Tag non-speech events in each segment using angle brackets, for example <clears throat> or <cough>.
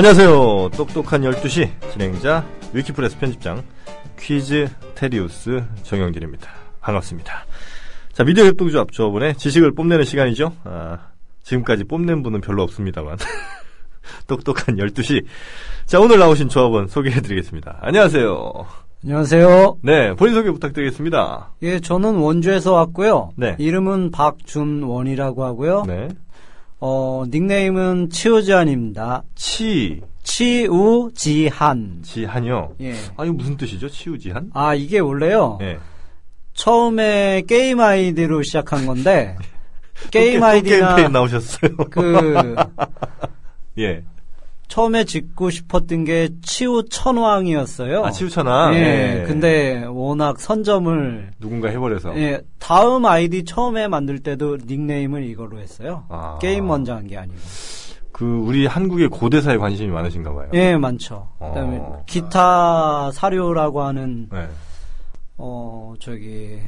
안녕하세요. 똑똑한 12시 진행자 위키프레스 편집장 퀴즈 테리우스 정영진입니다. 반갑습니다. 자, 미디어 협동조 합 조합원의 지식을 뽐내는 시간이죠. 아, 지금까지 뽐낸 분은 별로 없습니다만. <laughs> 똑똑한 12시. 자, 오늘 나오신 조합원 소개해드리겠습니다. 안녕하세요. 안녕하세요. 네, 본인 소개 부탁드리겠습니다. 예, 저는 원주에서 왔고요. 네. 이름은 박준원이라고 하고요. 네. 어, 닉네임은 치우지한입니다. 치, 치우지한. 지한요. 예. 아, 이거 무슨 뜻이죠? 치우지한? 아, 이게 원래요. 네. 처음에 게임 아이디로 시작한 건데, <laughs> 또 게임 게임 아이디나 페인 나오셨어요. 그, <laughs> 예. 처음에 짓고 싶었던 게 치우천왕이었어요. 아, 치우천왕. 예. 근데 워낙 선점을, 누군가 해버려서. 예, 다음 아이디 처음에 만들 때도 닉네임을 이걸로 했어요. 아. 게임 먼저 한 게 아니고. 그 우리 한국의 고대사에 관심이 많으신가 봐요. 예, 많죠. 그 다음에 어. 기타 사료라고 하는 네. 어 저기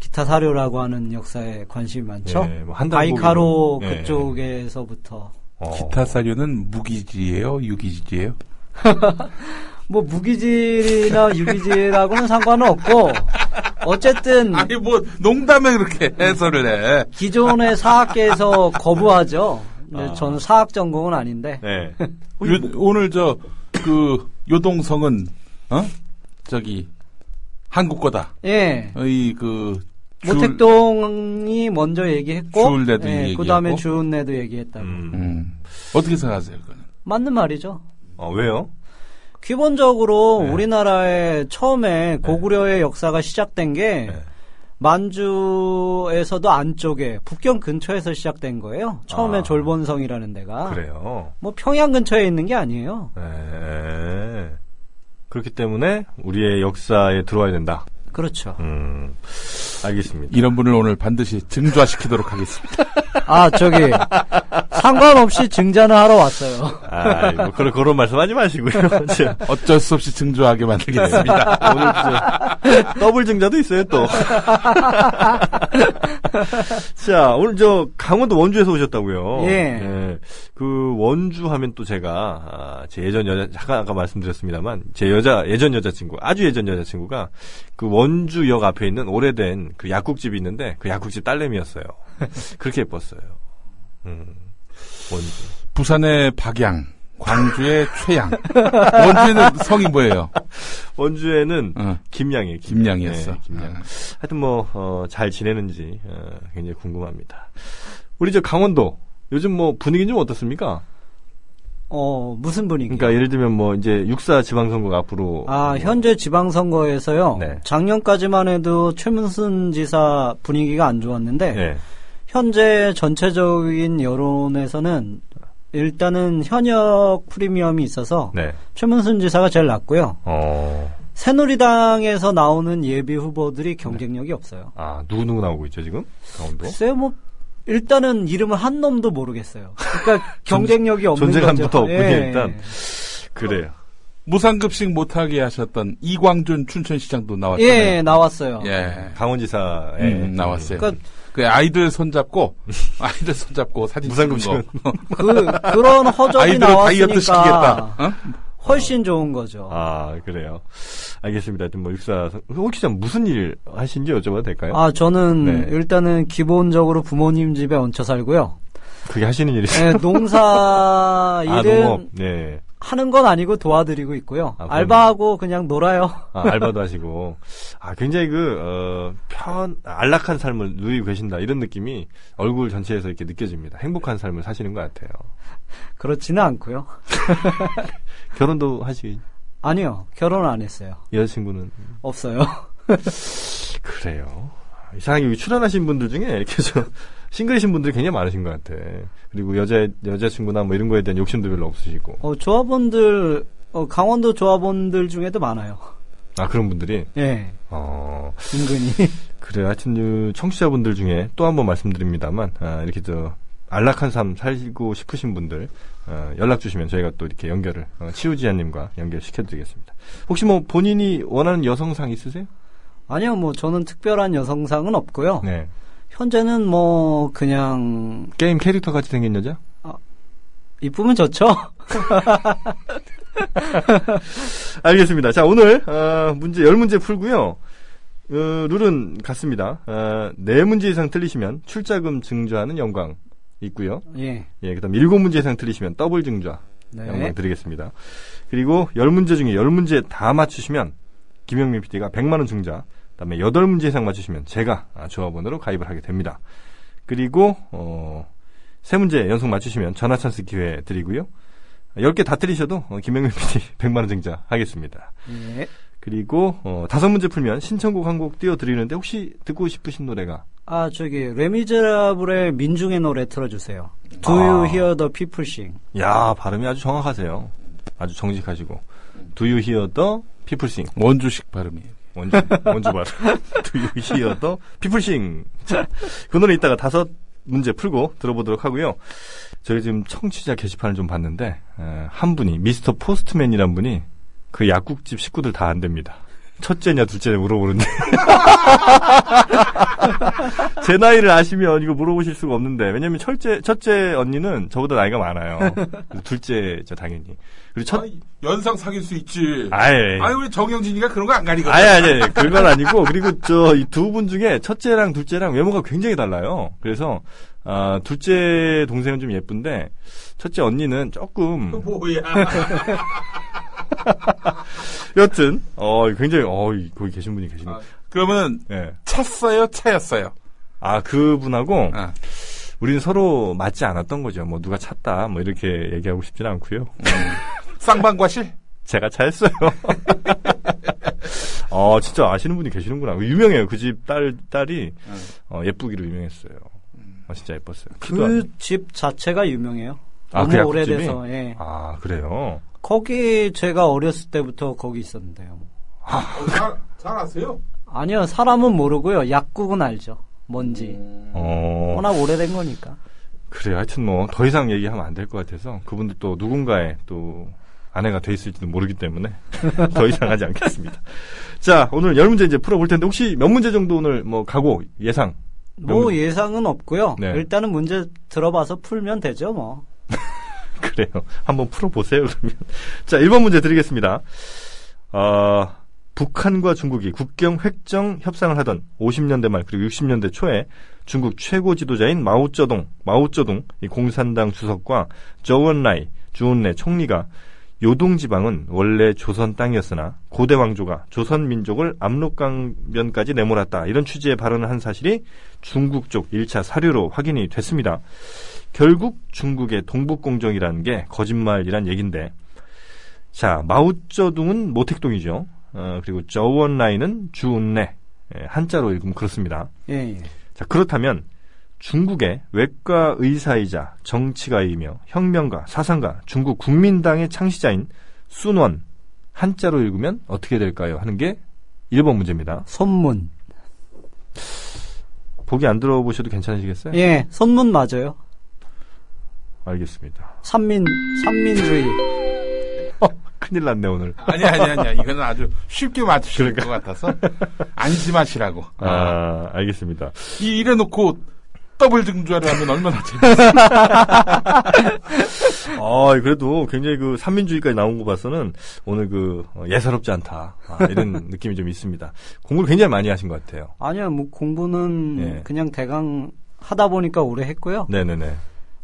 기타 사료라고 하는 역사에 관심이 많죠. 예, 뭐한 달곡이고. 바이카로 예. 그쪽에서부터 어. 기타 사료는 무기질이에요? 유기질이에요? <laughs> 뭐 무기질이나 유기질하고는 상관은 없고 어쨌든 아니 뭐 농담에 그렇게 해설을 해. 기존의 사학계에서 <laughs> 거부하죠. 아. 저는 사학 전공은 아닌데 네. <laughs> 요- 오늘 저 그 요동성은 어 저기 한국 거다. 예. 이 그 모택동이 먼저 얘기했고 주울내도 예, 얘기하고. 그다음에 주운내도 얘기했다고. 음. 음. 어떻게 생각하세요, 그거는? 맞는 말이죠. 어, 왜요? 기본적으로 네. 우리나라에 처음에 고구려의 역사가 시작된 게 네. 만주에서도 안쪽에 북경 근처에서 시작된 거예요. 처음에 아. 졸본성이라는 데가 그래요. 뭐 평양 근처에 있는 게 아니에요. 네. 그렇기 때문에 우리의 역사에 들어와야 된다. 그렇죠. 음. 알겠습니다. 이런 분을 오늘 반드시 증좌시키도록 하겠습니다. 아 저기 상관없이 증자는 하러 왔어요. 아, 뭐 그런 그런 말씀하지 마시고요. <laughs> 자, 어쩔 수 없이 증조하게 만들겠습니다. <laughs> 오늘 저 더블 증자도 있어요 또. <laughs> 자, 오늘 저 강원도 원주에서 오셨다고요. 예. 네. 그 원주 하면 또 제가 아, 제 예전 여자 잠깐 아까 말씀드렸습니다만 제 여자 예전 여자친구 아주 예전 여자친구가 그 원주역 앞에 있는 오래된 그 약국집이 있는데 그 약국집 딸내미였어요. 그렇게 예뻤어요. 음. 원주. 부산의 박양, 광주의 최양. 원주에는 성이 뭐예요? 원주에는 어, 김양이에요. 김양 이었어. 네, 김양. 아. 하여튼 뭐, 어, 잘 지내는지, 어, 굉장히 궁금합니다. 우리 저 강원도, 요즘 뭐 분위기 좀 어떻습니까? 어 무슨 분위기? 그러니까 예를 들면 뭐 이제 육사 지방선거가 앞으로. 아, 뭐, 현재 지방선거에서요. 네. 작년까지만 해도 최문순 지사 분위기가 안 좋았는데 예. 현재 전체적인 여론에서는 일단은 현역 프리미엄이 있어서 네. 최문순 지사가 제일 낮고요. 어, 새누리당에서 나오는 예비 후보들이 경쟁력이 없어요. 아, 누구 누구 나오고 있죠, 지금? 강원도? 글쎄요, 뭐 일단은 이름을 한 놈도 모르겠어요. 그러니까 <laughs> 경쟁력이 없는 존재감부터 거죠. 없군요, 일단. 그래요. 무상급식 못하게 하셨던 이광준 춘천시장도 나왔잖아요. 예, 나왔어요. 예. 강원지사에. 음, 나왔어요. 그러니까 그 아이들 손잡고 <laughs> 아이들 손잡고 사진 무상급식은. 거. 그 그런 허접이 아이들을 다이어트 나왔으니까 시키겠다. 어? 훨씬 좋은 거죠. 아, 그래요. 알겠습니다. 하여튼 뭐 육사, 선- 혹시 좀 무슨 일 하신지 여쭤봐도 될까요? 아, 저는 네. 일단은 기본적으로 부모님 집에 얹혀 살고요. 그게 하시는 일이세요? 예, 농사 <laughs> 아, 일은 농업. 네. 하는 건 아니고 도와드리고 있고요. 아, 알바하고 그냥 놀아요. 아, 알바도 하시고. 아, 굉장히 그, 어, 편, 안락한 삶을 누리고 계신다. 이런 느낌이 얼굴 전체에서 이렇게 느껴집니다. 행복한 삶을 사시는 것 같아요. 그렇지는 않고요. <laughs> 결혼도 하시, 아니요, 결혼 안 했어요. 여자친구는. 없어요. <laughs> 그래요. 이상하게 출연하신 분들 중에 이렇게 저, 싱글이신 분들이 굉장히 많으신 것 같아. 그리고 여자, 여자친구나 뭐 이런 거에 대한 욕심도 별로 없으시고. 어, 조합원들, 어, 강원도 조합원들 중에도 많아요. 아, 그런 분들이. 예, 어, 은근히. <laughs> 그래요. 하여튼, 그 청취자분들 중에 또 한 번 말씀드립니다만, 아, 이렇게 저, 안락한 삶 살고 싶으신 분들, 어, 연락 주시면 저희가 또 이렇게 연결을, 어, 치우지아님과 연결시켜드리겠습니다. 혹시 뭐 본인이 원하는 여성상 있으세요? 아니요, 뭐 저는 특별한 여성상은 없고요. 네. 현재는 뭐 그냥 게임 캐릭터 같이 생긴 여자? 이쁘면 좋죠. <laughs> 알겠습니다. 자, 오늘, 어, 문제, 열 문제 풀고요. 어, 룰은 같습니다. 어, 네 문제 이상 틀리시면 출자금 증좌하는 영광 있고요. 예. 예, 그 다음 일곱 문제 이상 틀리시면 더블 증좌 네. 영광 드리겠습니다. 그리고 열 문제 중에 열 문제 다 맞추시면 김영민 PD가 100만 원 증자, 그 다음에 여덟 문제 이상 맞추시면 제가 아, 조합원으로 가입을 하게 됩니다. 그리고, 어, 세 문제 연속 맞추시면 전화 찬스 기회 드리고요. 10개 다 틀리셔도 어, 김영민 PD <laughs> 100만 원 증자 하겠습니다. 예. 그리고 어, 다섯 문제 풀면 신청곡 한 곡 띄워드리는데 혹시 듣고 싶으신 노래가 아, 저기, 레미제라블의 민중의 노래 틀어주세요. Do 아. you hear the people sing? 야 발음이 아주 정확하세요. 아주 정직하시고 Do you hear the people sing? 원주식 발음이에요. <laughs> Do you hear the people sing? 자, 그 노래 이따가 다섯 문제 풀고 들어보도록 하고요. 저희 지금 청취자 게시판을 좀 봤는데 에, 한 분이 미스터 포스트맨이란 분이 그 약국집 식구들 다 안 됩니다. 첫째냐 둘째냐 물어보는데 <laughs> 제 나이를 아시면 이거 물어보실 수가 없는데 왜냐면 첫째 첫째 언니는 저보다 나이가 많아요. 둘째죠 당연히. 그리고 첫 아니, 연상 사귈 수 있지. 아예 아니 우리 정영진이가 그런 거 안 가리거든. 아니, 아니, 그건 아니고, 그리고 저, 이두분 중에 첫째랑 둘째랑 외모가 굉장히 달라요. 그래서, 아, 둘째 동생은 좀 예쁜데, 첫째 언니는 조금, <laughs> 뭐야? <laughs> <laughs> 여튼, 어, 굉장히, 어, 이- 거기 계신 분이 계시네. 아, 그러면 예. 찼어요, 차였어요. 아, 그분하고, 아, 우리는 서로 맞지 않았던 거죠. 뭐, 누가 찼다, 뭐, 이렇게 얘기하고 싶지는 않고요. 쌍방과실? <laughs> 제가 차였어요. <laughs> 어, 진짜 아시는 분이 계시는구나. 유명해요. 그 집 딸, 딸이, 어, 예쁘기로 유명했어요. 어, 진짜 예뻤어요. 그 집 자체가 유명해요. 아, 너무 그? 오래돼서, 예. 아, 그래요? 거기 제가 어렸을 때부터 거기 있었는데요. 어, 잘, 잘 아세요? 아니요, 사람은 모르고요. 약국은 알죠. 뭔지. 어, 워낙 오래된 거니까. 그래요. 하여튼 뭐, 더 이상 얘기하면 안 될 것 같아서, 그분도 또 누군가의 또, 아내가 돼 있을지도 모르기 때문에, <laughs> 더 이상 하지 않겠습니다. 자, 오늘 열 문제 이제 풀어볼 텐데, 혹시 몇 문제 정도 오늘 뭐, 각오, 예상? 뭐 명- 예상은 없고요. 네. 일단은 문제 들어봐서 풀면 되죠, 뭐. <laughs> 그래요. 한번 풀어보세요, 그러면. <laughs> 자, 1번 문제 드리겠습니다. 어, 북한과 중국이 국경 획정 협상을 하던 50년대 말 그리고 60년대 초에 중국 최고 지도자인 마오쩌동, 이 공산당 주석과 저원라이, 주온래 총리가 요동 지방은 원래 조선 땅이었으나 고대 왕조가 조선 민족을 압록강변까지 내몰았다. 이런 취지의 발언을 한 사실이 중국 쪽 1차 사료로 확인이 됐습니다. 결국 중국의 동북공정이라는 게 거짓말이란 얘긴데, 자, 마오쩌둥은 모택동이죠. 어, 그리고 저원라이는 주운내. 예, 한자로 읽으면 그렇습니다. 예, 예. 자, 그렇다면 중국의 외과 의사이자 정치가이며 혁명가, 사상가, 중국 국민당의 창시자인 순원, 한자로 읽으면 어떻게 될까요? 하는 게 1번 문제입니다. 선문. 보기 안 들어보셔도 괜찮으시겠어요? 예, 선문 맞아요. 알겠습니다. 삼민, 삼민주의. 큰일 났네, 오늘. 아니, 아니, 아니야. 이거는 아주 쉽게 맞추실 것 같아서. 안심하시라고. 아, 아, 알겠습니다. 이, 이래놓고 더블 증주를 하면 얼마나 재밌어. 아, <laughs> 그래도 굉장히 그 삼민주의까지 나온 거 봐서는 오늘 그 어, 예사롭지 않다. 아, 이런 <laughs> 느낌이 좀 있습니다. 공부를 굉장히 많이 하신 것 같아요. 아니요, 뭐 공부는 예. 그냥 대강 하다 보니까 오래 했고요. 네네네.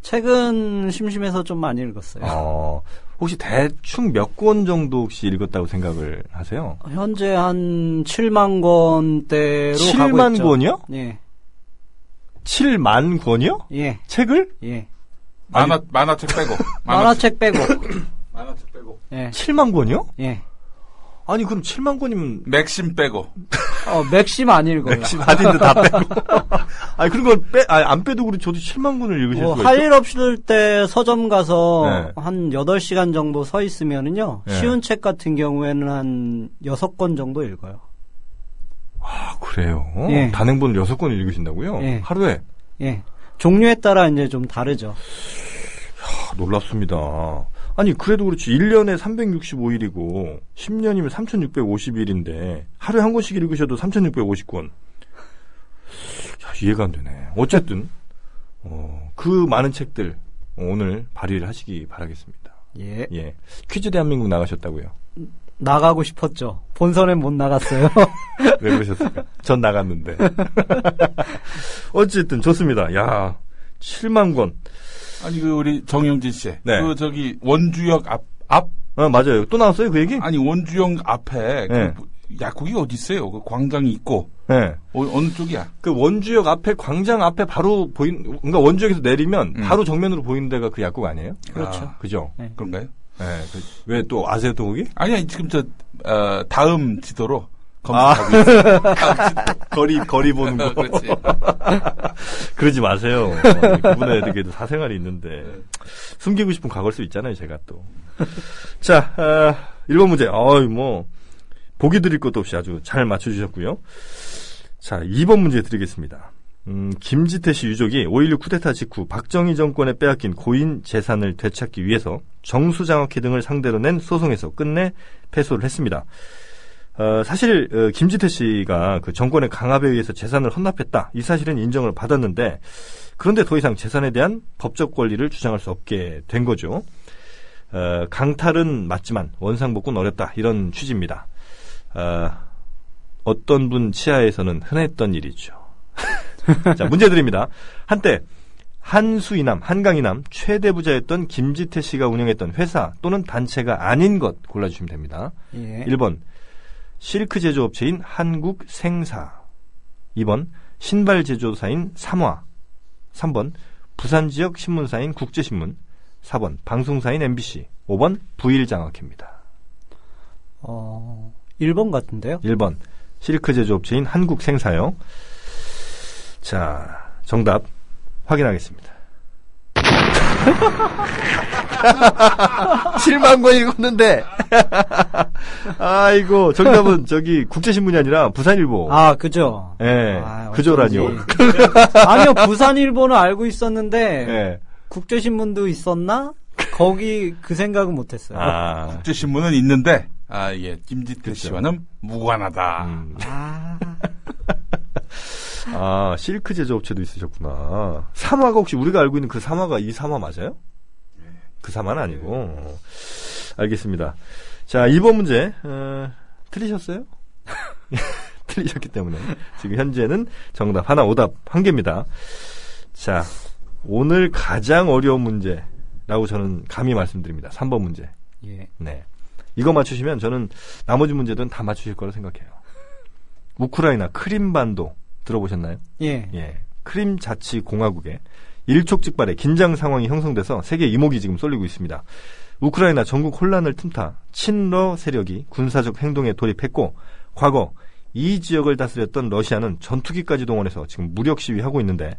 책은 심심해서 좀 많이 읽었어요. 어, 혹시 대충 몇 권 정도 혹시 읽었다고 생각을 하세요? 현재 한 7만 권대로 가고 7만 있죠. 권이요? 예, 7만 권이요? 예, 책을? 예. 만화, 만화책 빼고. <laughs> 만화책 빼고. <coughs> 만화책 빼고. 예, 7만 권이요? 예. 아니, 그럼 7만 권이면 맥심 빼고. <laughs> 어, 맥심 안 읽어요. 맥심 아딘데 다 빼고. <laughs> 아니, 그런 걸 빼, 아니, 안 빼도 그렇지. 저도 7만 권을 읽으실 뭐, 수가 할. 일 없을 때 서점 가서 네. 한 8시간 정도 서 있으면은요, 네. 쉬운 책 같은 경우에는 한 6권 정도 읽어요. 아, 그래요? 예. 단행본을 6권 읽으신다고요? 예. 하루에? 예. 종류에 따라 이제 좀 다르죠. 아, 놀랍습니다. 아니, 그래도 그렇지. 1년에 365일이고, 10년이면 3650일인데, 하루에 한 권씩 읽으셔도 3650권. 야, 이해가 안 되네. 어쨌든, 어, 그 많은 책들, 오늘 발휘를 하시기 바라겠습니다. 예. 예. 퀴즈 대한민국 나가셨다고요? 나가고 싶었죠. 본선엔 못 나갔어요. <laughs> 왜 그러셨을까? 전 나갔는데. <laughs> 어쨌든 좋습니다. 야, 7만 권. 아니 그 우리 정영진 씨, 네. 그 저기 원주역 앞 앞 어, 맞아요. 또 나왔어요, 그 얘기? 아니 원주역 앞에 네. 그 약국이 어디 있어요? 그 광장이 있고 네. 어, 느 쪽이야? 그 원주역 앞에 광장 앞에 바로 보인 그러니까 원주역에서 내리면 음. 바로 정면으로 보이는 데가 그 약국 아니에요? 그렇죠. 아, 그죠? 네. 그런가요? 네. 왜또 아세요 또 거기? 아니야 지금 저 어, 다음 지도로 아. 검색하고 있어요. <laughs> 거리 거리 보는 거. 그렇지. 그러지 마세요. 어, 그분에게도 사생활이 있는데 숨기고 싶은 과거일 수 있잖아요, 제가 또. 자, 아, 1번 문제. 어이 뭐 보기 드릴 것도 없이 아주 잘 맞춰주셨고요. 자, 2번 문제 드리겠습니다. 음, 김지태 씨 유족이 5.16 쿠데타 직후 박정희 정권에 빼앗긴 고인 재산을 되찾기 위해서 정수장학회 등을 상대로 낸 소송에서 끝내 패소를 했습니다. 어, 사실 어, 김지태 씨가 그 정권의 강압에 의해서 재산을 헌납했다 이 사실은 인정을 받았는데 그런데 더 이상 재산에 대한 법적 권리를 주장할 수 없게 된 거죠. 어, 강탈은 맞지만 원상복구는 어렵다 이런 취지입니다. 어, 어떤 분 치하에서는 흔했던 일이죠. <laughs> 자 문제 드립니다. 한때 한수이남, 한강이남 최대 부자였던 김지태 씨가 운영했던 회사 또는 단체가 아닌 것 골라주시면 됩니다. 예. 1번 실크 제조업체인 한국생사 2번 신발 제조사인 삼화 3번 부산 지역 신문사인 국제신문 4번 방송사인 MBC 5번 부일장학회입니다. 어, 1번 같은데요? 1번 실크 제조업체인 한국생사요. 자 정답 확인하겠습니다. <laughs> 7만 권 읽었는데. <laughs> 아이고, 정답은 <laughs> 저기 국제신문이 아니라 부산일보. 아, 그죠? 예, 아, 그조라니요. 어쩐지. 아니요, 부산일보는 알고 있었는데, 예. 국제신문도 있었나? 거기 그 생각은 못했어요. 아, 국제신문은 있는데 아 예, 김지태. 씨와는 무관하다. 음. 아, 아, 실크 제조업체도 있으셨구나. 삼화가 혹시 우리가 알고 있는 그 삼화가 이 삼화 맞아요? 그 삼화는 아니고. 어, 알겠습니다. 자, 2번 문제, 어, 틀리셨어요? <laughs> 틀리셨기 때문에. 지금 현재는 정답 하나, 오답 한 개입니다. 자, 오늘 가장 어려운 문제라고 저는 감히 말씀드립니다. 3번 문제. 예. 네. 이거 맞추시면 저는 나머지 문제들은 다 맞추실 거라 생각해요. 우크라이나 크림반도 들어보셨나요? 예. 예. 크림 자치 공화국에 일촉즉발의 긴장 상황이 형성돼서 세계 이목이 지금 쏠리고 있습니다. 우크라이나 전국 혼란을 틈타 친러 세력이 군사적 행동에 돌입했고 과거 이 지역을 다스렸던 러시아는 전투기까지 동원해서 지금 무력 시위하고 있는데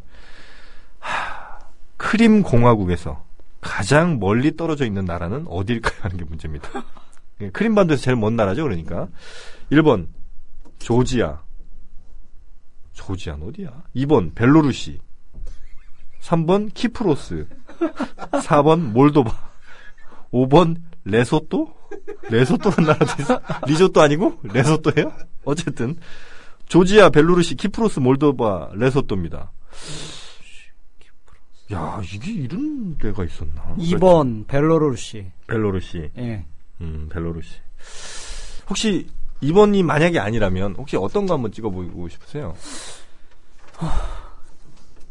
하, 크림 공화국에서 가장 멀리 떨어져 있는 나라는 어디일까요 하는 게 문제입니다. <laughs> 예, 크림반도에서 제일 먼 나라죠, 그러니까. 1번 조지아. 조지아는 어디야? 2번 벨로루시. 3번 키프로스. 4번 몰도바. 5번 레소또? 레소또라는 나라도 있어? 리조또 아니고? 레소또예요? 어쨌든 조지아, 벨로루시, 키프로스, 몰도바, 레소또입니다. 야, 이게 이런 데가 있었나? 2번, 벨로루시. 벨로루시. 예. 음, 벨로루시. 혹시 2번이 만약에 아니라면 혹시 어떤 거 한번 찍어보고 싶으세요?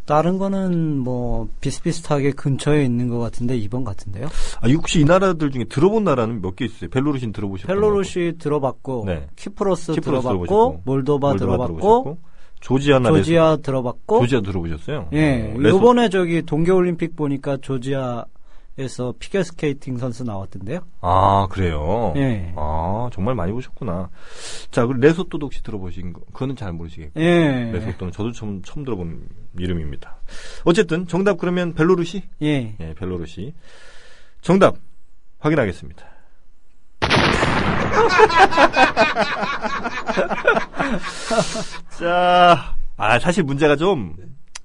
다른 거는 뭐, 비슷비슷하게 근처에 있는 것 같은데, 2번 같은데요? 아, 혹시 이 나라들 중에 들어본 나라는 몇 개 있어요? 벨로루시는 들어보셨나요? 벨로루시 들어봤고, 네. 키프로스, 키프로스 들어봤고, 들어보셨고, 몰도바, 들어봤고, 조지아나 레소- 조지아 들어봤고, 조지아 들어보셨어요? 예. 어, 요번에 저기 동계올림픽 보니까 조지아 에서 피겨 스케이팅 선수 나왔던데요? 아, 그래요? 예. 아, 정말 많이 보셨구나. 자, 그리고 레소또도 혹시 들어보신 거? 그거는 잘 모르시겠고. 예. 레소또는 저도 처음, 처음 들어본 이름입니다. 어쨌든 정답 그러면 벨로루시? 예. 예, 벨로루시. 정답 확인하겠습니다. <laughs> 자, 아 사실 문제가 좀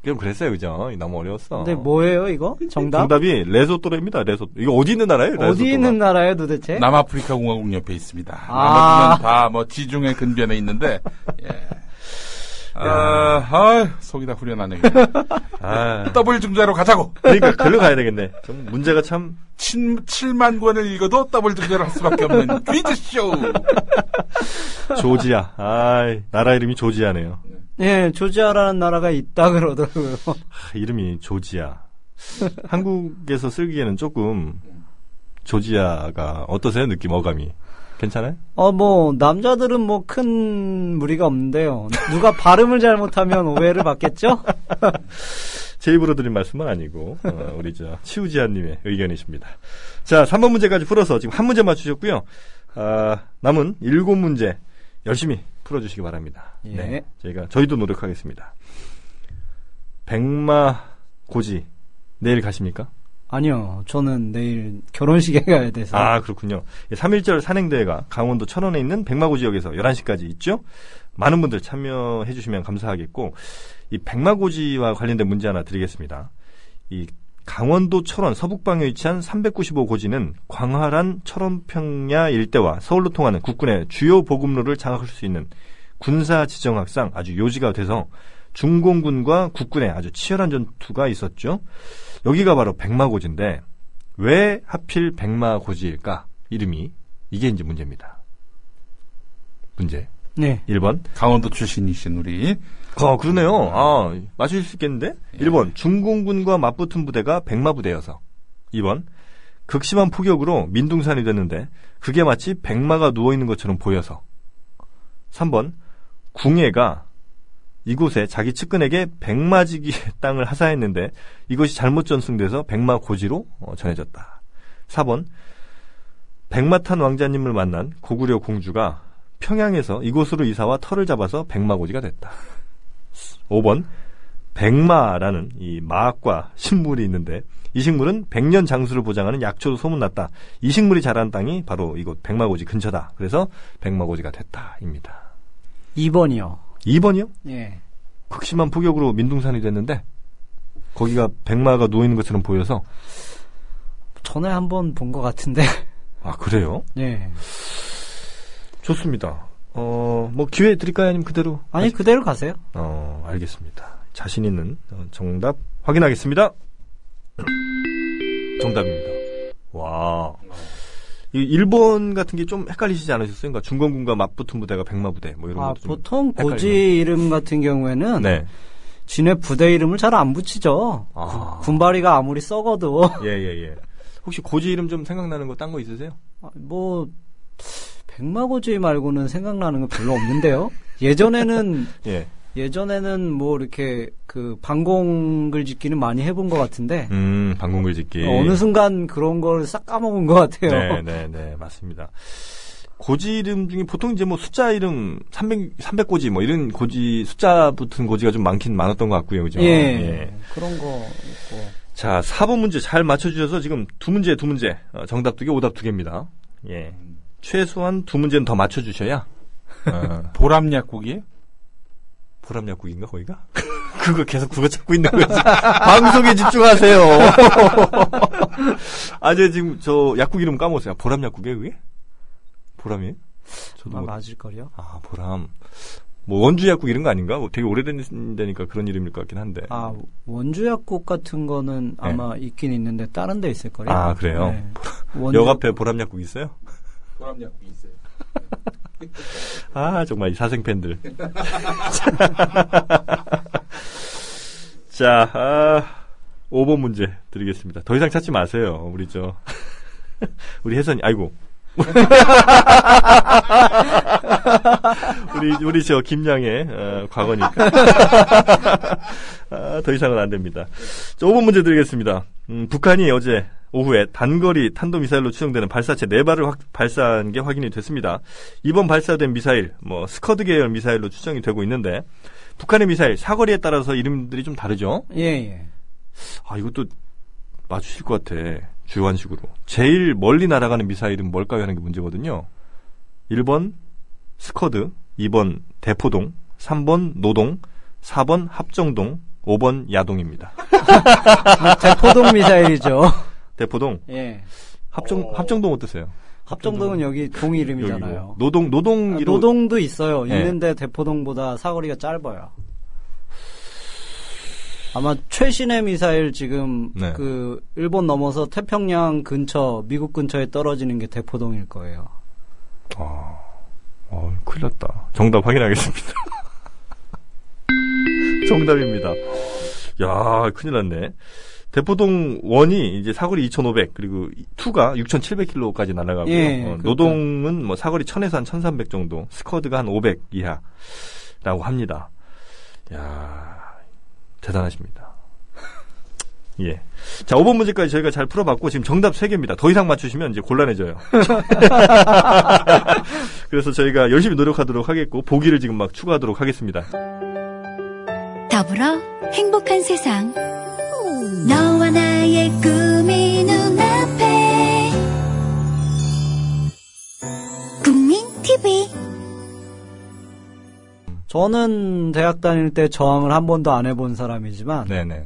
좀 그랬어요, 그죠? 너무 어려웠어. 근데 뭐예요, 이거? 정답? 정답이 레소토입니다. 레소토. 이거 어디 있는 나라예요? 레소토가? 어디 있는 나라예요, 도대체? 남아프리카 공화국 옆에 있습니다. 아. 나머지는 다 뭐 지중해 근변에 있는데 <laughs> 예. 아, 아, 속이 다 후련하네. <laughs> 아, 더블 중자로 가자고. 그러니까 글로 가야 되겠네. 좀 문제가 참 7, 7만 권을 읽어도 더블 중자를 할 수밖에 없는 <laughs> 퀴즈 쇼. 조지아. 아, 나라 이름이 조지아네요. 예, 조지아라는 나라가 있다 그러더라고요. 아, 이름이 조지아. 한국에서 쓰기에는 조금 조지아가 어떠세요? 느낌 어감이 괜찮아요? 어, 뭐, 남자들은 뭐 큰 무리가 없는데요. 누가 발음을 잘못하면 오해를 받겠죠? <laughs> 제 입으로 드린 말씀은 아니고 어, 우리 저 치우지아님의 의견이십니다. 자, 3번 문제까지 풀어서 지금 한 문제 맞추셨고요. 아, 남은 7문제 열심히 풀어주시기 바랍니다. 예. 네, 저희가 저희도 노력하겠습니다. 백마 고지 내일 가십니까? 아니요, 저는 내일 결혼식에 <laughs> 가야 돼서. 아, 그렇군요. 3.1절 산행대회가 강원도 천원에 있는 백마고 지역에서 11시까지 있죠? 많은 분들 참여해 주시면 감사하겠고, 이 백마고지와 관련된 문제 하나 드리겠습니다. 이 강원도 철원 서북방에 위치한 395고지는 광활한 철원평야 일대와 서울로 통하는 국군의 주요 보급로를 장악할 수 있는 군사 지정학상 아주 요지가 돼서 중공군과 국군의 아주 치열한 전투가 있었죠. 여기가 바로 백마고지인데 왜 하필 백마고지일까? 이름이 이게 이제 문제입니다. 문제. 네. 1번. 강원도 출신이신 우리. 어, 그러네요. 아, 맞추실 수 있겠는데? 1번. 중공군과 맞붙은 부대가 백마부대여서. 2번. 극심한 폭격으로 민둥산이 됐는데 그게 마치 백마가 누워 있는 것처럼 보여서. 3번. 궁예가 이곳에 자기 측근에게 백마지기 <laughs> 땅을 하사했는데 이것이 잘못 전승돼서 백마 고지로 어, 전해졌다. 4번. 백마탄 왕자님을 만난 고구려 공주가 평양에서 이곳으로 이사와 터를 잡아서 백마고지가 됐다. 5번. 백마라는 이 마학과 식물이 있는데 이 식물은 백년 장수를 보장하는 약초로 소문났다. 이 식물이 자란 땅이 바로 이곳 백마고지 근처다. 그래서 백마고지가 됐다입니다. 2번이요. 2번이요? 예. 극심한 폭격으로 민둥산이 됐는데 거기가 백마가 누워 있는 것처럼 보여서 전에 한번 본 것 같은데. 아 그래요? 예. 좋습니다. 어, 뭐 기회 드릴까요? 아니면 그대로? 아니, 그대로 가세요. 어, 알겠습니다. 자신 있는 어, 정답 확인하겠습니다. <clears throat> 정답입니다. 와. 이 일본 같은 게 좀 헷갈리시지 않으셨어요? 그러니까 중건군과 맞붙은 부대가 백마부대 뭐 이런 아, 것도 좀 보통 헷갈리는. 고지 이름 같은 경우에는 네. 지네 부대 이름을 잘 안 붙이죠. 아. 구- 군바리가 아무리 썩어도 예, 예, 예. 혹시 고지 이름 좀 생각나는 거 딴 거 있으세요? 아, 뭐 백마고지 말고는 생각나는 거 별로 없는데요. 예전에는 <laughs> 예. 예전에는 뭐 이렇게 그 방공글 짓기는 많이 해본 것 같은데 음, 방공글 짓기. 어느 순간 그런 걸 싹 까먹은 것 같아요. 네, 네, 네, 맞습니다. 고지 이름 중에 보통 이제 뭐 숫자 이름 300, 300고지 뭐 이런 고지 숫자 붙은 고지가 좀 많긴 많았던 것 같고요. 그죠? 예, 그런 거 있고. 자, 4번 문제 잘 맞춰주셔서 지금 두 문제, 두 문제, 어, 정답 두 개, 오답 두 개입니다. 예. 최소한 두 문제는 더 맞춰주셔야, 어, 보람 약국이에요? <laughs> 보람 약국인가, 거기가? <laughs> 그거 계속 그거 찾고 있는 거지. <laughs> 방송에 집중하세요. 아, 제 지금 저 약국 이름 까먹었어요. 보람 약국이에요, 그게? 보람이에요? 저도 아, 뭐- 맞을걸요? 아, 보람. 뭐 원주 약국 이런 거 아닌가? 뭐 되게 오래된 데니까 그런 이름일 것 같긴 한데. 아, 원주 약국 같은 거는 아마 있긴 있는데 다른 데 있을 거예요. 네. 아, 그래요? 원주- 역 앞에 보람 약국 있어요? 보람약국이 있어요. 아, 정말 이 사생 팬들. <laughs> 자, 아, 5번 문제 드리겠습니다. 더 이상 찾지 마세요. 우리 저, <laughs> 우리 혜선이, 아이고. <laughs> 우리, 우리 저 김양의, 어, 과거니까. <laughs> 아, 더 이상은 안 됩니다. 자, 5번 문제 드리겠습니다. 음, 북한이 어제 오후에 단거리 탄도미사일로 추정되는 발사체 4발을 확- 발사한 게 확인이 됐습니다. 이번 발사된 미사일, 뭐, 스커드 계열 미사일로 추정이 되고 있는데, 북한의 미사일 사거리에 따라서 이름들이 좀 다르죠? 예, 예. 아, 이것도 맞추실 것 같아. 주관식으로. 제일 멀리 날아가는 미사일은 뭘까요? 하는 게 문제거든요. 1번 스커드, 2번 대포동, 3번 노동, 4번 합정동, 5번 야동입니다. <laughs> 대포동 미사일이죠. 대포동, 예. 합정, 합정동 어떠세요? 합정동은 여기 동 이름이잖아요. 여기고. 노동, 노동, 아, 노동도 있어요. 예. 있는데 대포동보다 사거리가 짧아요. 아마 최신의 미사일 지금 네. 그 일본 넘어서 태평양 근처 미국 근처에 떨어지는 게 대포동일 거예요. 아, 어, 큰일 났다. 정답 확인하겠습니다. <laughs> 정답입니다. 야, 큰일 났네. 대포동 1이 이제 사거리 2,500, 그리고 2가 6,700km까지 날아가고요. 예, 어, 그러니까. 노동은 뭐 사거리 1,000에서 한 1,300 정도, 스쿼드가 한 500 이하라고 합니다. 야 대단하십니다. <laughs> 예. 자, 5번 문제까지 저희가 잘 풀어봤고, 지금 정답 3개입니다. 더 이상 맞추시면 이제 곤란해져요. <laughs> 그래서 저희가 열심히 노력하도록 하겠고, 보기를 지금 막 추가하도록 하겠습니다. 더불어 행복한 세상. 너와 나의 꿈이 눈앞에. 국민 TV. 저는 대학 다닐 때 저항을 한 번도 안 해본 사람이지만 네네.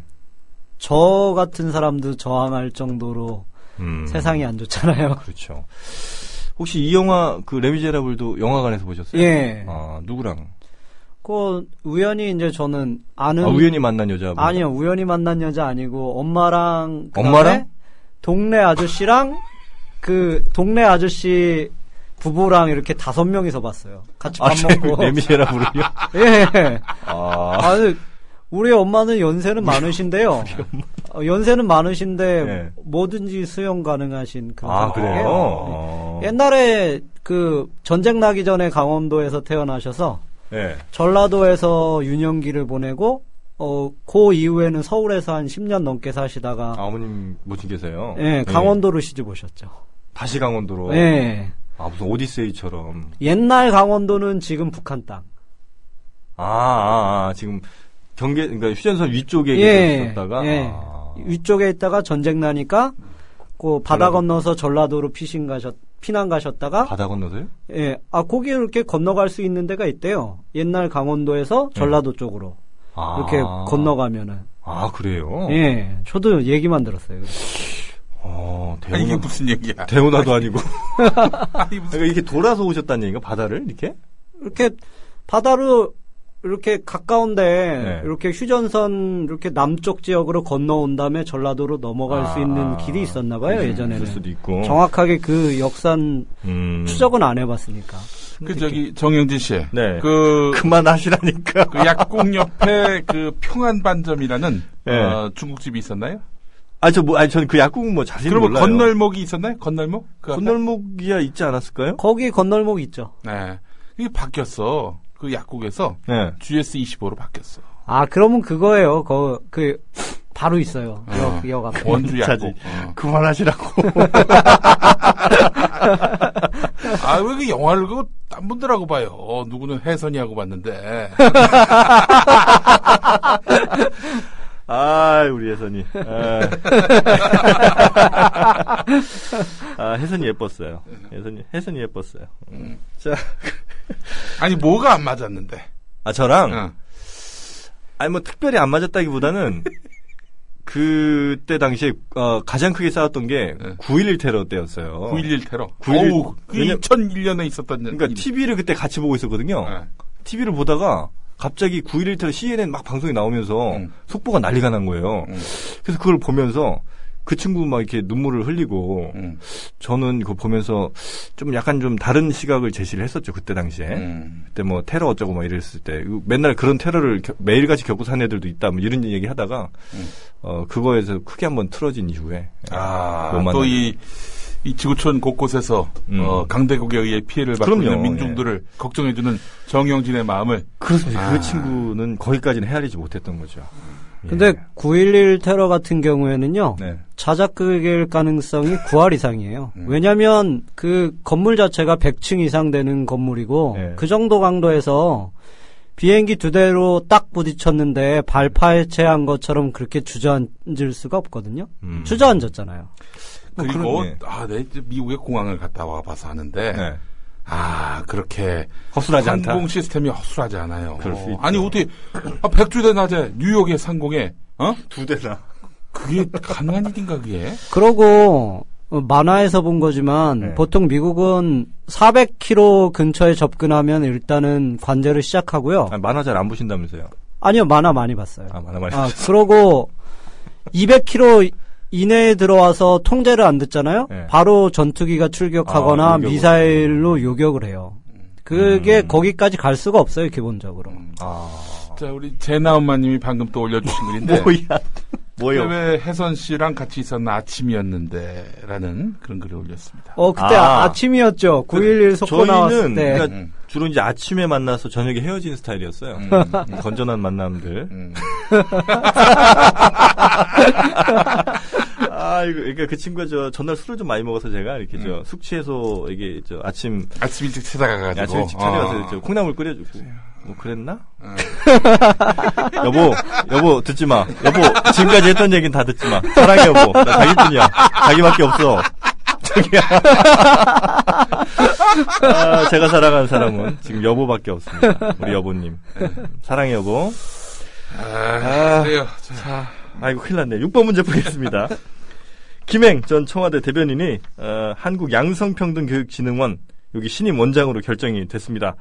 저 같은 사람도 저항할 정도로 음. 세상이 안 좋잖아요. 그렇죠. 혹시 이 영화, 그, 레미제라블도 영화관에서 보셨어요? 예. 아, 누구랑? 그 우연히 이제 저는 아는 아, 우연히 만난 여자분. 아니요 우연히 만난 여자 아니고 엄마랑 엄마랑? 동네 아저씨랑 그 동네 아저씨 부부랑 이렇게 다섯 명이서 봤어요. 같이 밥 아, 저 먹고. <laughs> 레미제라블을요? <laughs> 예. 아. 아니 우리 엄마는 연세는 많으신데요. 어, 연세는 많으신데 네. 뭐든지 수용 가능하신 그런 아. 그래요? 네. 어. 옛날에 그 전쟁 나기 전에 강원도에서 태어나셔서 예. 전라도에서 유년기를 보내고 어, 그 이후에는 서울에서 한 10년 넘게 사시다가 아, 어머님 모신 계세요? 예, 강원도로 시집 오셨죠. 다시 강원도로? 예. 아, 무슨 오디세이처럼. 옛날 강원도는 지금 북한 땅. 아, 아, 아, 지금 경계, 그러니까 휴전선 위쪽에 예, 계셨다가. 예. 아. 위쪽에 있다가 전쟁 나니까 그 바다 전라도. 건너서 전라도로 피신 가셨 피난 가셨다가 바다 건너서요? 예. 아, 거기 이렇게 건너갈 수 있는 데가 있대요. 옛날 강원도에서 전라도 쪽으로 아. 이렇게 건너가면은 아, 그래요? 예. 저도 얘기만 들었어요. 이 게 대우나, 무슨 얘기야? 대우나도 아니 고. <laughs> 아니, 무슨 그러니까 이렇게 돌아서 오셨다는 얘기인가? 바다를? 이렇게? 이렇게 바다로 이렇게 가까운데 네. 이렇게 휴전선 이렇게 남쪽 지역으로 건너온 다음에 전라도로 넘어갈 수 아. 있는 길이 있었나 봐요 그럴 예전에는 수도 있고. 정확하게 그 역산 음. 추적은 안 해봤으니까 그 저기 정영진 씨. 네. 그, <laughs> 그만하시라니까. 그 약국 옆에 그 평안반점이라는 네. 어, 중국집이 있었나요? 아, 저 뭐, 아니, 저는 그 약국 뭐 자세히 그러면 몰라요. 건널목이 있었나요? 건널목? 그? 건널목이야 있지 않았을까요? 거기 건널목 있죠. 네. 이게 바뀌었어. 그 약국에서 네. GS25로 바뀌었어. 아 그러면 그거예요. 그, 그 바로 있어요. 어. 역, 역 앞에. 원주 자지. 약국. 어. 그만하시라고. <laughs> 아, 왜 그 영화를 그거 딴 분들하고 봐요. 어, 누구는 혜선이 하고 봤는데. <laughs> 아, 우리 혜선이. 아, <laughs> 아, 혜선이 예뻤어요. 혜선이, 혜선이 예뻤어요. 음. 자, 아니, 뭐가 안 맞았는데. 아, 저랑, 어. 아니, 뭐, 특별히 안 맞았다기보다는, 그때 당시에, 어, 가장 크게 싸웠던 게, 네. 9.11 테러 때였어요. 9.11 테러. 9.11 어우, 그 왜냐- 2001년에 있었던 그러니까 일. TV를 그때 같이 보고 있었거든요. 네. TV를 보다가, 갑자기 9.11 테러 CNN 막 방송이 나오면서, 음. 속보가 난리가 난 거예요. 음. 그래서 그걸 보면서, 그 친구 막 이렇게 눈물을 흘리고, 음. 저는 그거 보면서 좀 약간 좀 다른 시각을 제시를 했었죠 그때 당시에 음. 그때 뭐 테러 어쩌고 막 이랬을 때 이거 맨날 그런 테러를 겨- 매일같이 겪고 사는 애들도 있다 뭐 이런 얘기 하다가 음. 어 그거에서 크게 한번 틀어진 이후에 아, 못또 이, 이 지구촌 곳곳에서, 음. 어, 강대국에 의해 피해를 받고 그럼요, 있는 민중들을 걱정해주는 정영진의 마음을. 그렇습니다 아. 그 친구는 거기까지는 헤아리지 못했던 거죠 근데 예. 9.11 테러 같은 경우에는요. 네. 자작극일 가능성이 <laughs> 9할 이상이에요. 음. 왜냐하면 그 건물 자체가 100층 이상 되는 건물이고 네. 그 정도 강도에서 비행기 두 대로 딱 부딪혔는데 발파해체한 것처럼 그렇게 주저앉을 수가 없거든요. 음. 주저앉았잖아요. 뭐 그리고, 그런, 예. 아, 내 미국의 공항을 갔다 와봐서 하는데, 네. 아, 그렇게. 허술하지 않다 항공 시스템이 허술하지 않아요. 그럴 수 있죠. 아니, 어떻게, 아, 백주대 낮에 뉴욕의 상공에, 어? 두 대나 그게 가능한 일인가, 그게? 그러고 어, 만화에서 본 거지만 네. 보통 미국은 400km 근처에 접근하면 일단은 관제를 시작하고요. 아, 만화 잘 안 보신다면서요 아니요, 만화 많이 봤어요. 아, 만화 많이 아, 보셨어요. 그러고 200km 이내에 들어와서 통제를 안 듣잖아요. 네. 바로 전투기가 출격하거나 아. 미사일로 요격을 해요. 그게 음. 거기까지 갈 수가 없어요, 기본적으로. 아, 자, 우리 제나 엄마님이 방금 또 올려주신 글인데. 뭐야. 뭐요? 왜 혜선 씨랑 같이 있었는 아침이었는데 라는 그런 글을 올렸습니다. 어, 그때 아. 아, 침이었죠 9.11 속보 저희는 나왔을 때. 그러니까 음. 주로 이제 아침에 만나서 저녁에 헤어지는 스타일이었어요. 음, 음, 건전한 만남들. 음. <laughs> <laughs> 아, 이거, 그러니까 그 친구가 저, 전날 술을 좀 많이 먹어서 제가 이렇게 음. 저, 숙취해소, 이게 저, 아침, 아침 일찍 찾아가가지고. 아침 일찍 차려와서 어. 저 콩나물 끓여주고. 뭐, 그랬나? 어. <laughs> 여보, 여보, 듣지 마. 여보, 지금까지 했던 얘기는 다 듣지 마. 사랑해, 여보. 나 자기뿐이야. 자기밖에 없어. <laughs> 저기야. 아, 제가 사랑하는 사람은 지금 여보밖에 없습니다. 우리 여보님. 사랑해, 여보. 아, 그래요. 자, 아이고, 큰일 났네. 6번 문제 보겠습니다. 김행 전 청와대 대변인이, 어, 한국 양성평등교육진흥원, 여기 신임 원장으로 결정이 됐습니다.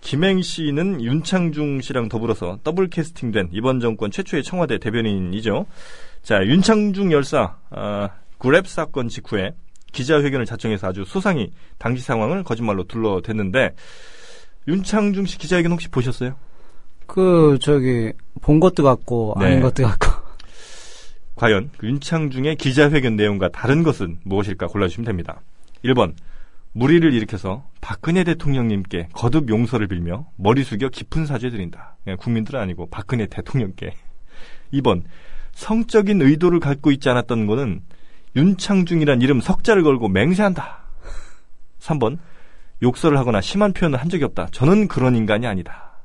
김행 씨는 윤창중 씨랑 더불어서 더블 캐스팅된 이번 정권 최초의 청와대 대변인이죠. 자, 윤창중 열사, 어, 구랩 사건 직후에 기자회견을 자청해서 아주 소상히 당시 상황을 거짓말로 둘러댔는데, 윤창중 씨 기자회견 혹시 보셨어요? 그, 저기, 본 것도 같고, 네. 아닌 것도 같고. 과연 그 윤창중의 기자회견 내용과 다른 것은 무엇일까 골라주시면 됩니다. 1번 무리를 일으켜서 박근혜 대통령님께 거듭 용서를 빌며 머리 숙여 깊은 사죄 드린다. 그냥 국민들은 아니고 박근혜 대통령께. 2번 성적인 의도를 갖고 있지 않았던 거는 윤창중이란 이름 석자를 걸고 맹세한다. 3번 욕설을 하거나 심한 표현을 한 적이 없다. 저는 그런 인간이 아니다.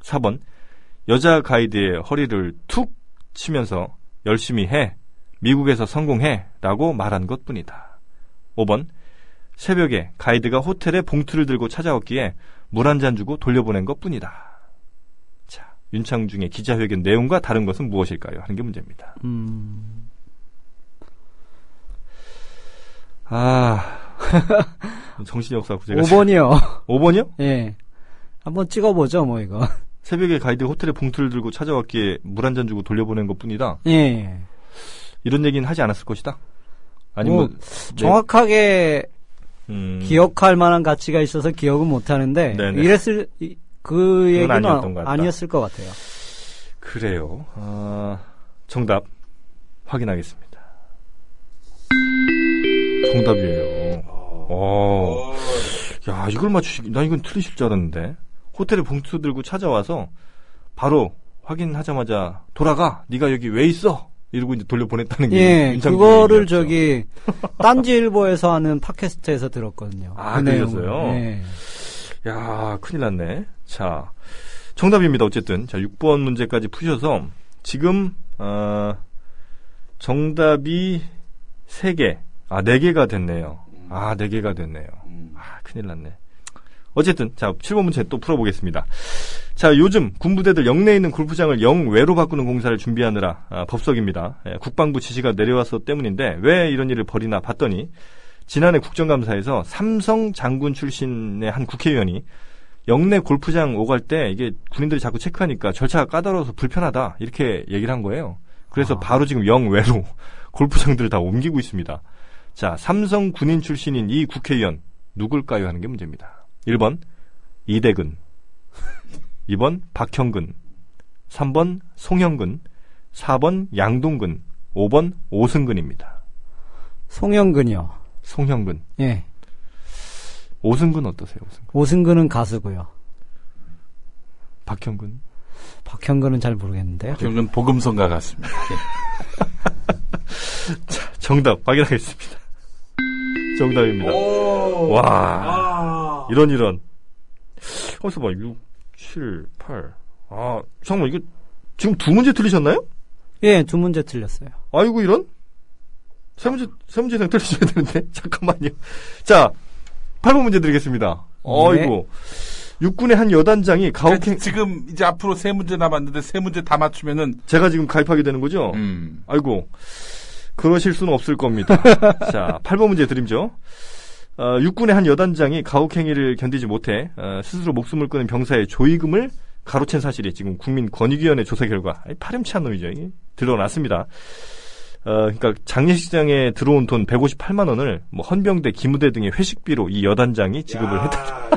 4번 여자 가이드의 허리를 툭 치면서 열심히 해. 미국에서 성공해. 라고 말한 것 뿐이다. 5번. 새벽에 가이드가 호텔에 봉투를 들고 찾아왔기에 물 한 잔 주고 돌려보낸 것 뿐이다. 자, 윤창중의 기자회견 내용과 다른 것은 무엇일까요? 하는 게 문제입니다. 음, 아. <laughs> 정신이 없어갖고 제가. 5번이요. 5번이요? 예. 한번 찍어보죠, 뭐, 이거. 새벽에 가이드 호텔에 봉투를 들고 찾아왔기에 물 한 잔 주고 돌려보낸 것 뿐이다. 예. 이런 얘기는 하지 않았을 것이다. 아니면, 뭐, 정확하게 네, 음, 기억할 만한 가치가 있어서 기억은 못 하는데, 네네. 이랬을, 이- 그 얘기는 아니었던 것 같다. 아니었을 것 같아요. 그래요. 아, 정답 확인하겠습니다. 정답이에요. 어. 야, 이걸 맞추시, 나 이건 틀리실 줄 알았는데. 호텔에 봉투 들고 찾아와서 바로 확인하자마자 돌아가. 네가 여기 왜 있어? 이러고 이제 돌려 보냈다는 게 예, 그거를 얘기였죠. 저기, 딴지일보에서 하는 팟캐스트에서 들었거든요. 아, 그. 그러셨어요? 예. 야, 큰일 났네. 자, 정답입니다. 어쨌든. 자, 6번 문제까지 푸셔서 지금 어, 정답이 3개. 아, 4개가 됐네요. 아, 4개가 됐네요. 아, 큰일 났네. 어쨌든 자, 7번 문제 또 풀어보겠습니다. 자, 요즘 군부대들 영내에 있는 골프장을 영외로 바꾸는 공사를 준비하느라 아, 법석입니다. 예, 국방부 지시가 내려와서 때문인데 왜 이런 일을 벌이나 봤더니 지난해 국정감사에서 삼성 장군 출신의 한 국회의원이 영내 골프장 오갈 때 이게 군인들이 자꾸 체크하니까 절차가 까다로워서 불편하다 이렇게 얘기를 한 거예요. 그래서 아. 바로 지금 영외로 <laughs> 골프장들을 다 옮기고 있습니다. 자, 삼성 군인 출신인 이 국회의원 누굴까요 하는 게 문제입니다. 1번 이대근 2번 박형근 3번 송형근 4번 양동근 5번 오승근입니다. 송영근이요. 송형근 예. 오승근 어떠세요? 오승근 오승근은 가수고요. 박형근 박형근은 잘 모르겠는데요. 결국은 복음성가 같습니다. <laughs> 정답 확인하겠습니다. 정답입니다. 와 이런 이런 어디서 봐 6, 7, 8 아, 잠깐만, 이거, 지금 두 문제 틀리셨나요? 예, 두 문제 틀렸어요. 아이고, 이런? 세 문제, 세 문제 이상 틀리셔야 되는데? <laughs> 잠깐만요. 자, 8번 문제 드리겠습니다. 아이고. 육군의 한 여단장이 가혹행, 지금 이제 앞으로 세 문제 남았는데 세 문제 다 맞추면은 제가 지금 가입하게 되는 거죠? 음. 아이고. 그러실 수는 없을 겁니다. <laughs> 자, 8번 문제 드림죠. 어, 육군의 한 여단장이 가혹행위를 견디지 못해 어, 스스로 목숨을 끊은 병사의 조의금을 가로챈 사실이 지금 국민권익위원회 조사 결과 파렴치한 놈이죠. 이게 드러났습니다. 어, 그러니까 장례식장에 들어온 돈 158만 원을 뭐 헌병대, 기무대 등의 회식비로 이 여단장이 지급을 했다.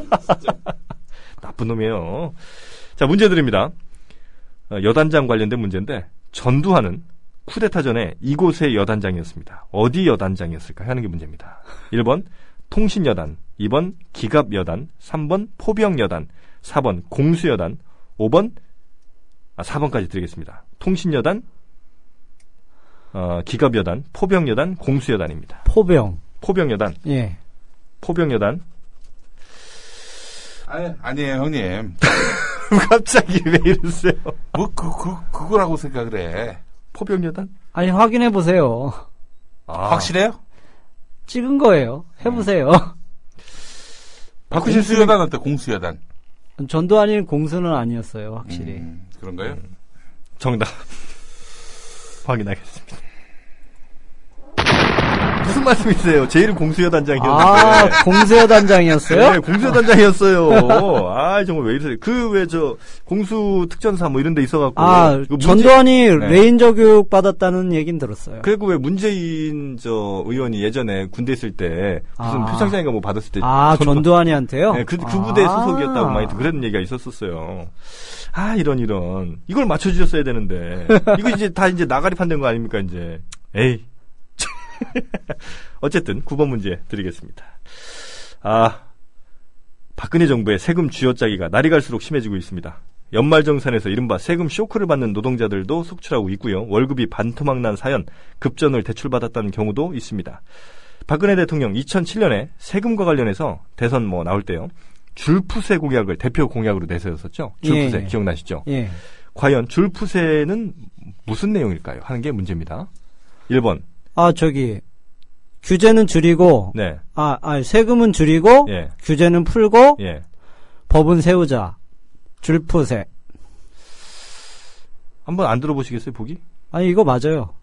<laughs> 나쁜 놈이에요. 자, 문제 드립니다. 어, 여단장 관련된 문제인데 전두환은 쿠데타 전에 이곳의 여단장이었습니다. 어디 여단장이었을까 하는 게 문제입니다. 1번 통신여단, 2번 기갑여단, 3번 포병여단, 4번 공수여단, 5번 아 4번까지 드리겠습니다. 통신여단, 어, 기갑여단, 포병여단, 공수여단입니다. 포병. 포병여단, 예. 포병여단. 아니, 아니에요, 형님. <laughs> 갑자기 왜 이러세요? 뭐, 그, 그, 그거라고 생각을 해. 포병여단? 아니 확인해 보세요. 아, 확실해요? 찍은 거예요. 해보세요. 바꾸실 수 공수여단한테 공수여단. 전두환이 공수는 아니었어요. 확실히. 음, 그런가요? 정답 <laughs> 확인하겠습니다. 무슨 말씀이세요? 제 이름 공수여 단장이었는데. 아 공수여 단장이었어요? 네, 공수여 단장이었어요. 아, 정말 왜 이러세요? 그, 왜, 저, 공수 특전사 뭐 이런 데 있어갖고. 아그 문제- 전두환이 네. 레인저 교육 받았다는 얘긴 들었어요. 그리고 왜 문재인 저 의원이 예전에 군대 있을 때 무슨 아. 표창장인가 뭐 받았을 때 아 전두- 전두환이한테요? 네, 그, 그 부대 아. 소속이었다고 많이 그런 얘기가 있었었어요. 아, 이런, 이런. 이걸 맞춰주셨어야 되는데. 이거 이제 다 이제 나가리 판된 거 아닙니까, 이제. 에이. <laughs> 어쨌든, 9번 문제 드리겠습니다. 아, 박근혜 정부의 세금 쥐어짜기가 날이 갈수록 심해지고 있습니다. 연말정산에서 이른바 세금 쇼크를 받는 노동자들도 속출하고 있고요. 월급이 반토막 난 사연, 급전을 대출받았다는 경우도 있습니다. 박근혜 대통령 2007년에 세금과 관련해서 대선 뭐 나올 때요. 줄푸세 공약을 대표 공약으로 내세웠었죠. 줄푸세 예. 기억나시죠? 예. 과연 줄푸세는 무슨 내용일까요? 하는 게 문제입니다. 1번. 아 저기 규제는 줄이고 네. 아, 아 세금은 줄이고 예. 규제는 풀고 예. 법은 세우자. 줄푸세. 한번 안 들어보시겠어요, 보기? 아니 이거 맞아요.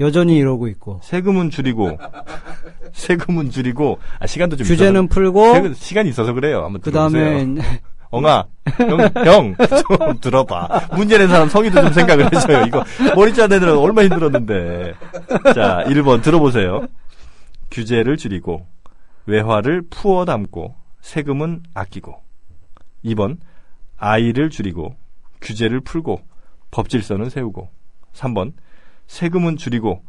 여전히 이러고 있고 세금은 줄이고 세금은 줄이고 아 시간도 좀 규제는 있어서, 풀고 세금- 시간이 있어서 그래요. 한번 그 다음에 들어보세요. 엉아, 형, 형, 좀 들어봐. 문제 낸 사람 성의도 좀 생각을 해줘요. 이거, 머리 짜내느라 얼마나 힘들었는데. 자, 1번 들어보세요. 규제를 줄이고, 외화를 푸어 담고, 세금은 아끼고. 2번, 아이를 줄이고, 규제를 풀고, 법질서는 세우고. 3번, 세금은 줄이고,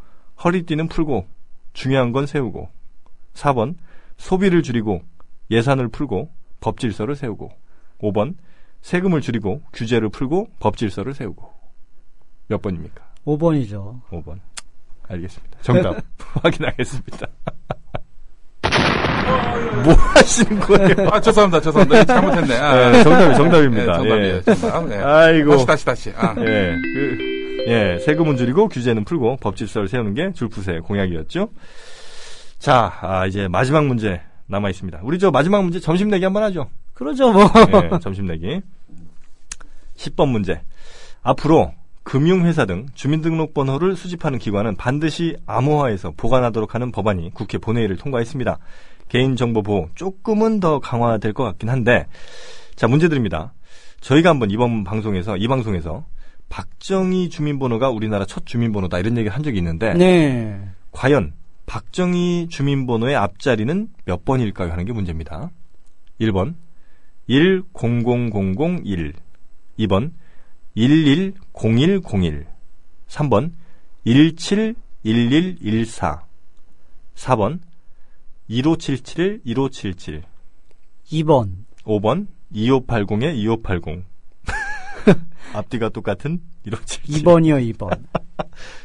허리띠는 풀고, 중요한 건 세우고. 4번, 소비를 줄이고, 예산을 풀고, 법질서를 세우고. 5번 세금을 줄이고 규제를 풀고 법질서를 세우고 몇 번입니까? 5번이죠. 5번 알겠습니다. 정답 <laughs> 확인하겠습니다. <laughs> 뭐 하시는 거예요? 아, 죄송합니다, 죄송합니다. 잘못했네. 아, 네, 정답이 정답입니다. 네, 정답이에요, 예. 정답. 예. 아이고. 다시, 다시, 다시. 아. 예, 그, 예, 세금은 줄이고 규제는 풀고 법질서를 세우는 게 줄푸세 공약이었죠. 자, 아, 이제 마지막 문제 남아 있습니다. 우리 저 마지막 문제 점심 내기 한번 하죠. 그러죠 뭐. 예, 점심 내기. 10번 문제. 앞으로 금융회사 등 주민등록번호를 수집하는 기관은 반드시 암호화해서 보관하도록 하는 법안이 국회 본회의를 통과했습니다. 개인정보 보호 조금은 더 강화될 것 같긴 한데, 자, 문제 드립니다. 저희가 한번 이번 방송에서, 이 방송에서 박정희 주민번호가 우리나라 첫 주민번호다 이런 얘기를 한 적이 있는데, 네. 과연 박정희 주민번호의 앞자리는 몇 번일까요? 하는 게 문제입니다. 1번 100001 2번 110101 3번 171114 4번 1577 1577 2번. 5번 2580에 2580 앞뒤가 똑같은 1577 2번이요, 2번.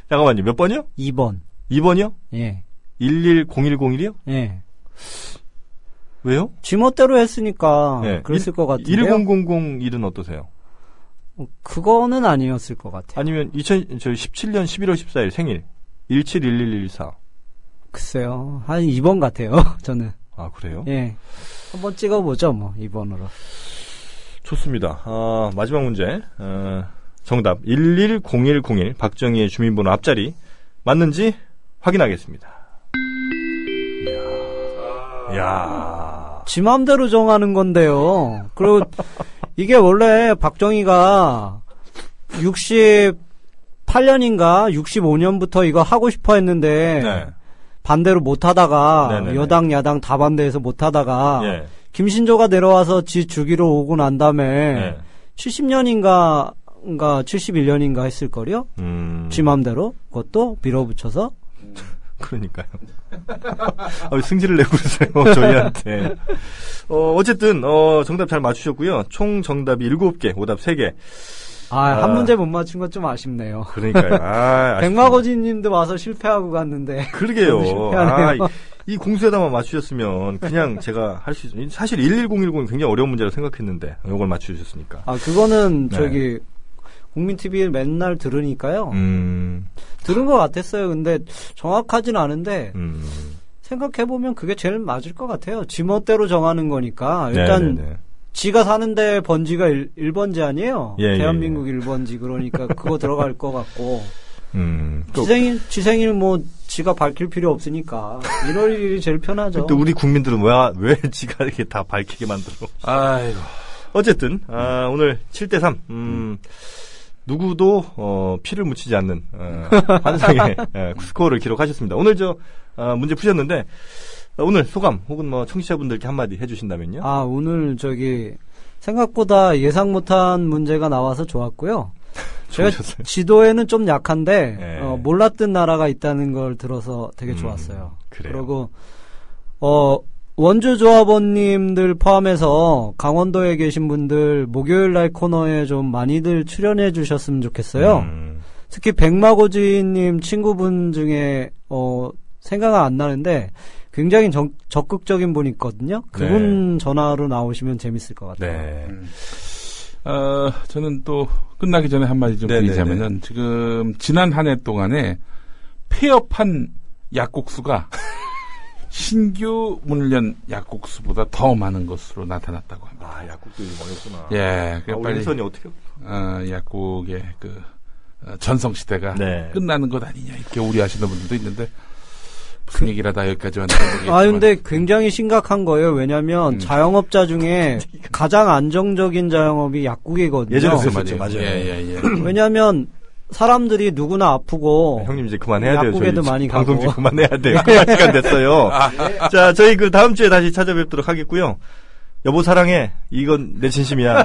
잠깐만요 몇 번이요? 2번. 2번이요? 예. 110101이요? 예. 왜요? 지멋대로 했으니까 네. 그랬을 것 같은데요. 1001은 어떠세요? 어, 그거는 아니었을 것 같아요. 아니면 2017년 11월 14일 생일 171114. 글쎄요. 한 2번 같아요, <laughs> 저는. 아, 그래요? 예. 한번 찍어 보죠, 뭐, 2번으로. 좋습니다. 아, 마지막 문제. 어, 정답 110101 박정희의 주민번호 앞자리 맞는지 확인하겠습니다. 이야. 이야. 지 맘대로 정하는 건데요. 그리고 이게 원래 박정희가 68년인가 65년부터 이거 하고 싶어 했는데 네. 반대로 못 하다가 네네네. 여당 야당 다 반대해서 못 하다가 예. 김신조가 내려와서 지 주기로 오고 난 다음에 예. 70년인가 가 71년인가 했을 거요. 음. 지 맘대로 그것도 밀어붙여서 그러니까요. <laughs> 아, 왜 승질을 내고 그러세요, 저희한테. 어, 어쨌든, 어, 정답 잘 맞추셨고요. 총 정답이 7개, 오답 3개. 아, 한 아. 문제 못 맞춘 건 좀 아쉽네요. 그러니까요. 아, 백마고진 님도 와서 실패하고 갔는데. 그러게요. <laughs> 아, 이, 이 공수에다만 맞추셨으면 그냥 제가 할 수 있어요. 사실 11010은 굉장히 어려운 문제라고 생각했는데, 이걸 맞추셨으니까. 아, 그거는 네. 저기 국민 TV를 맨날 들으니까요. 음, 들은 것 같았어요. 근데 정확하진 않은데 음. 생각해 보면 그게 제일 맞을 것 같아요. 지멋대로 정하는 거니까 일단 네네네. 지가 사는데 번지가 1, 번지 아니에요. 예, 예, 대한민국 일 1번지 그러니까 그거 들어갈 것 같고 음. 또, 지생일 지생일 뭐 지가 밝힐 필요 없으니까 1월 1일이 제일 편하죠. 또 우리 국민들은 왜, 왜 지가 이렇게 다 밝히게 만들어. 아이고. 어쨌든 아, 오늘 7대 3. 음, 누구도 어, 피를 묻히지 않는 어, <laughs> 환상의 예, 스코어를 기록하셨습니다. 오늘 저 아, 문제 푸셨는데 어, 오늘 소감 혹은 뭐 청취자분들께 한마디 해주신다면요. 아 오늘 저기 생각보다 예상 못한 문제가 나와서 좋았고요. <laughs> 제가? 지도에는 좀 약한데 네. 어, 몰랐던 나라가 있다는 걸 들어서 되게 음, 좋았어요. 그래요. 리고 어 원주 조합원님들 포함해서 강원도에 계신 분들 목요일 날 코너에 좀 많이들 출연해 주셨으면 좋겠어요. 음, 특히 백마고지님 친구분 중에 어 생각은 안 나는데 굉장히 적, 적극적인 분이 있거든요. 그분 전화로 나오시면 재밌을 것 같아요. 네. 어, 저는 또 끝나기 전에 한마디 좀 네네네. 드리자면은 지금 지난 한 해 동안에 폐업한 약국수가 신규 문을 연 약국수보다 더 많은 것으로 나타났다고 합니다. 아 약국도 요즘 어렵구나. 예, 아, 그 우리 빨리 혜선이 어떻게? 어, 약국의 그 어, 전성 시대가 네. 끝나는 것 아니냐 이렇게 우려하시는 분들도 있는데 무슨 얘기라 다 여기까지 모르겠지만 아, 근데 굉장히 심각한 거예요. 왜냐면 음. 자영업자 중에 <laughs> 가장 안정적인 자영업이 약국이거든요. 예전에 그랬었죠. 맞아요. 예, 예, 예. <clears throat> 왜냐면 사람들이 누구나 아프고 네, 형님 이제 그만해야 돼요. 저희 많이 방송. 좀 그만해야 돼요. <laughs> 그만 시간 됐어요. 자, 저희 그 다음 주에 다시 찾아뵙도록 하겠고요. 여보 사랑해. 이건 내 진심이야.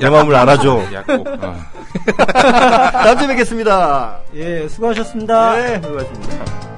내 마음을 알아줘. 약국. 어. <laughs> 다음 주에 뵙겠습니다. 예, 수고하셨습니다. 네, 수고하셨습니다.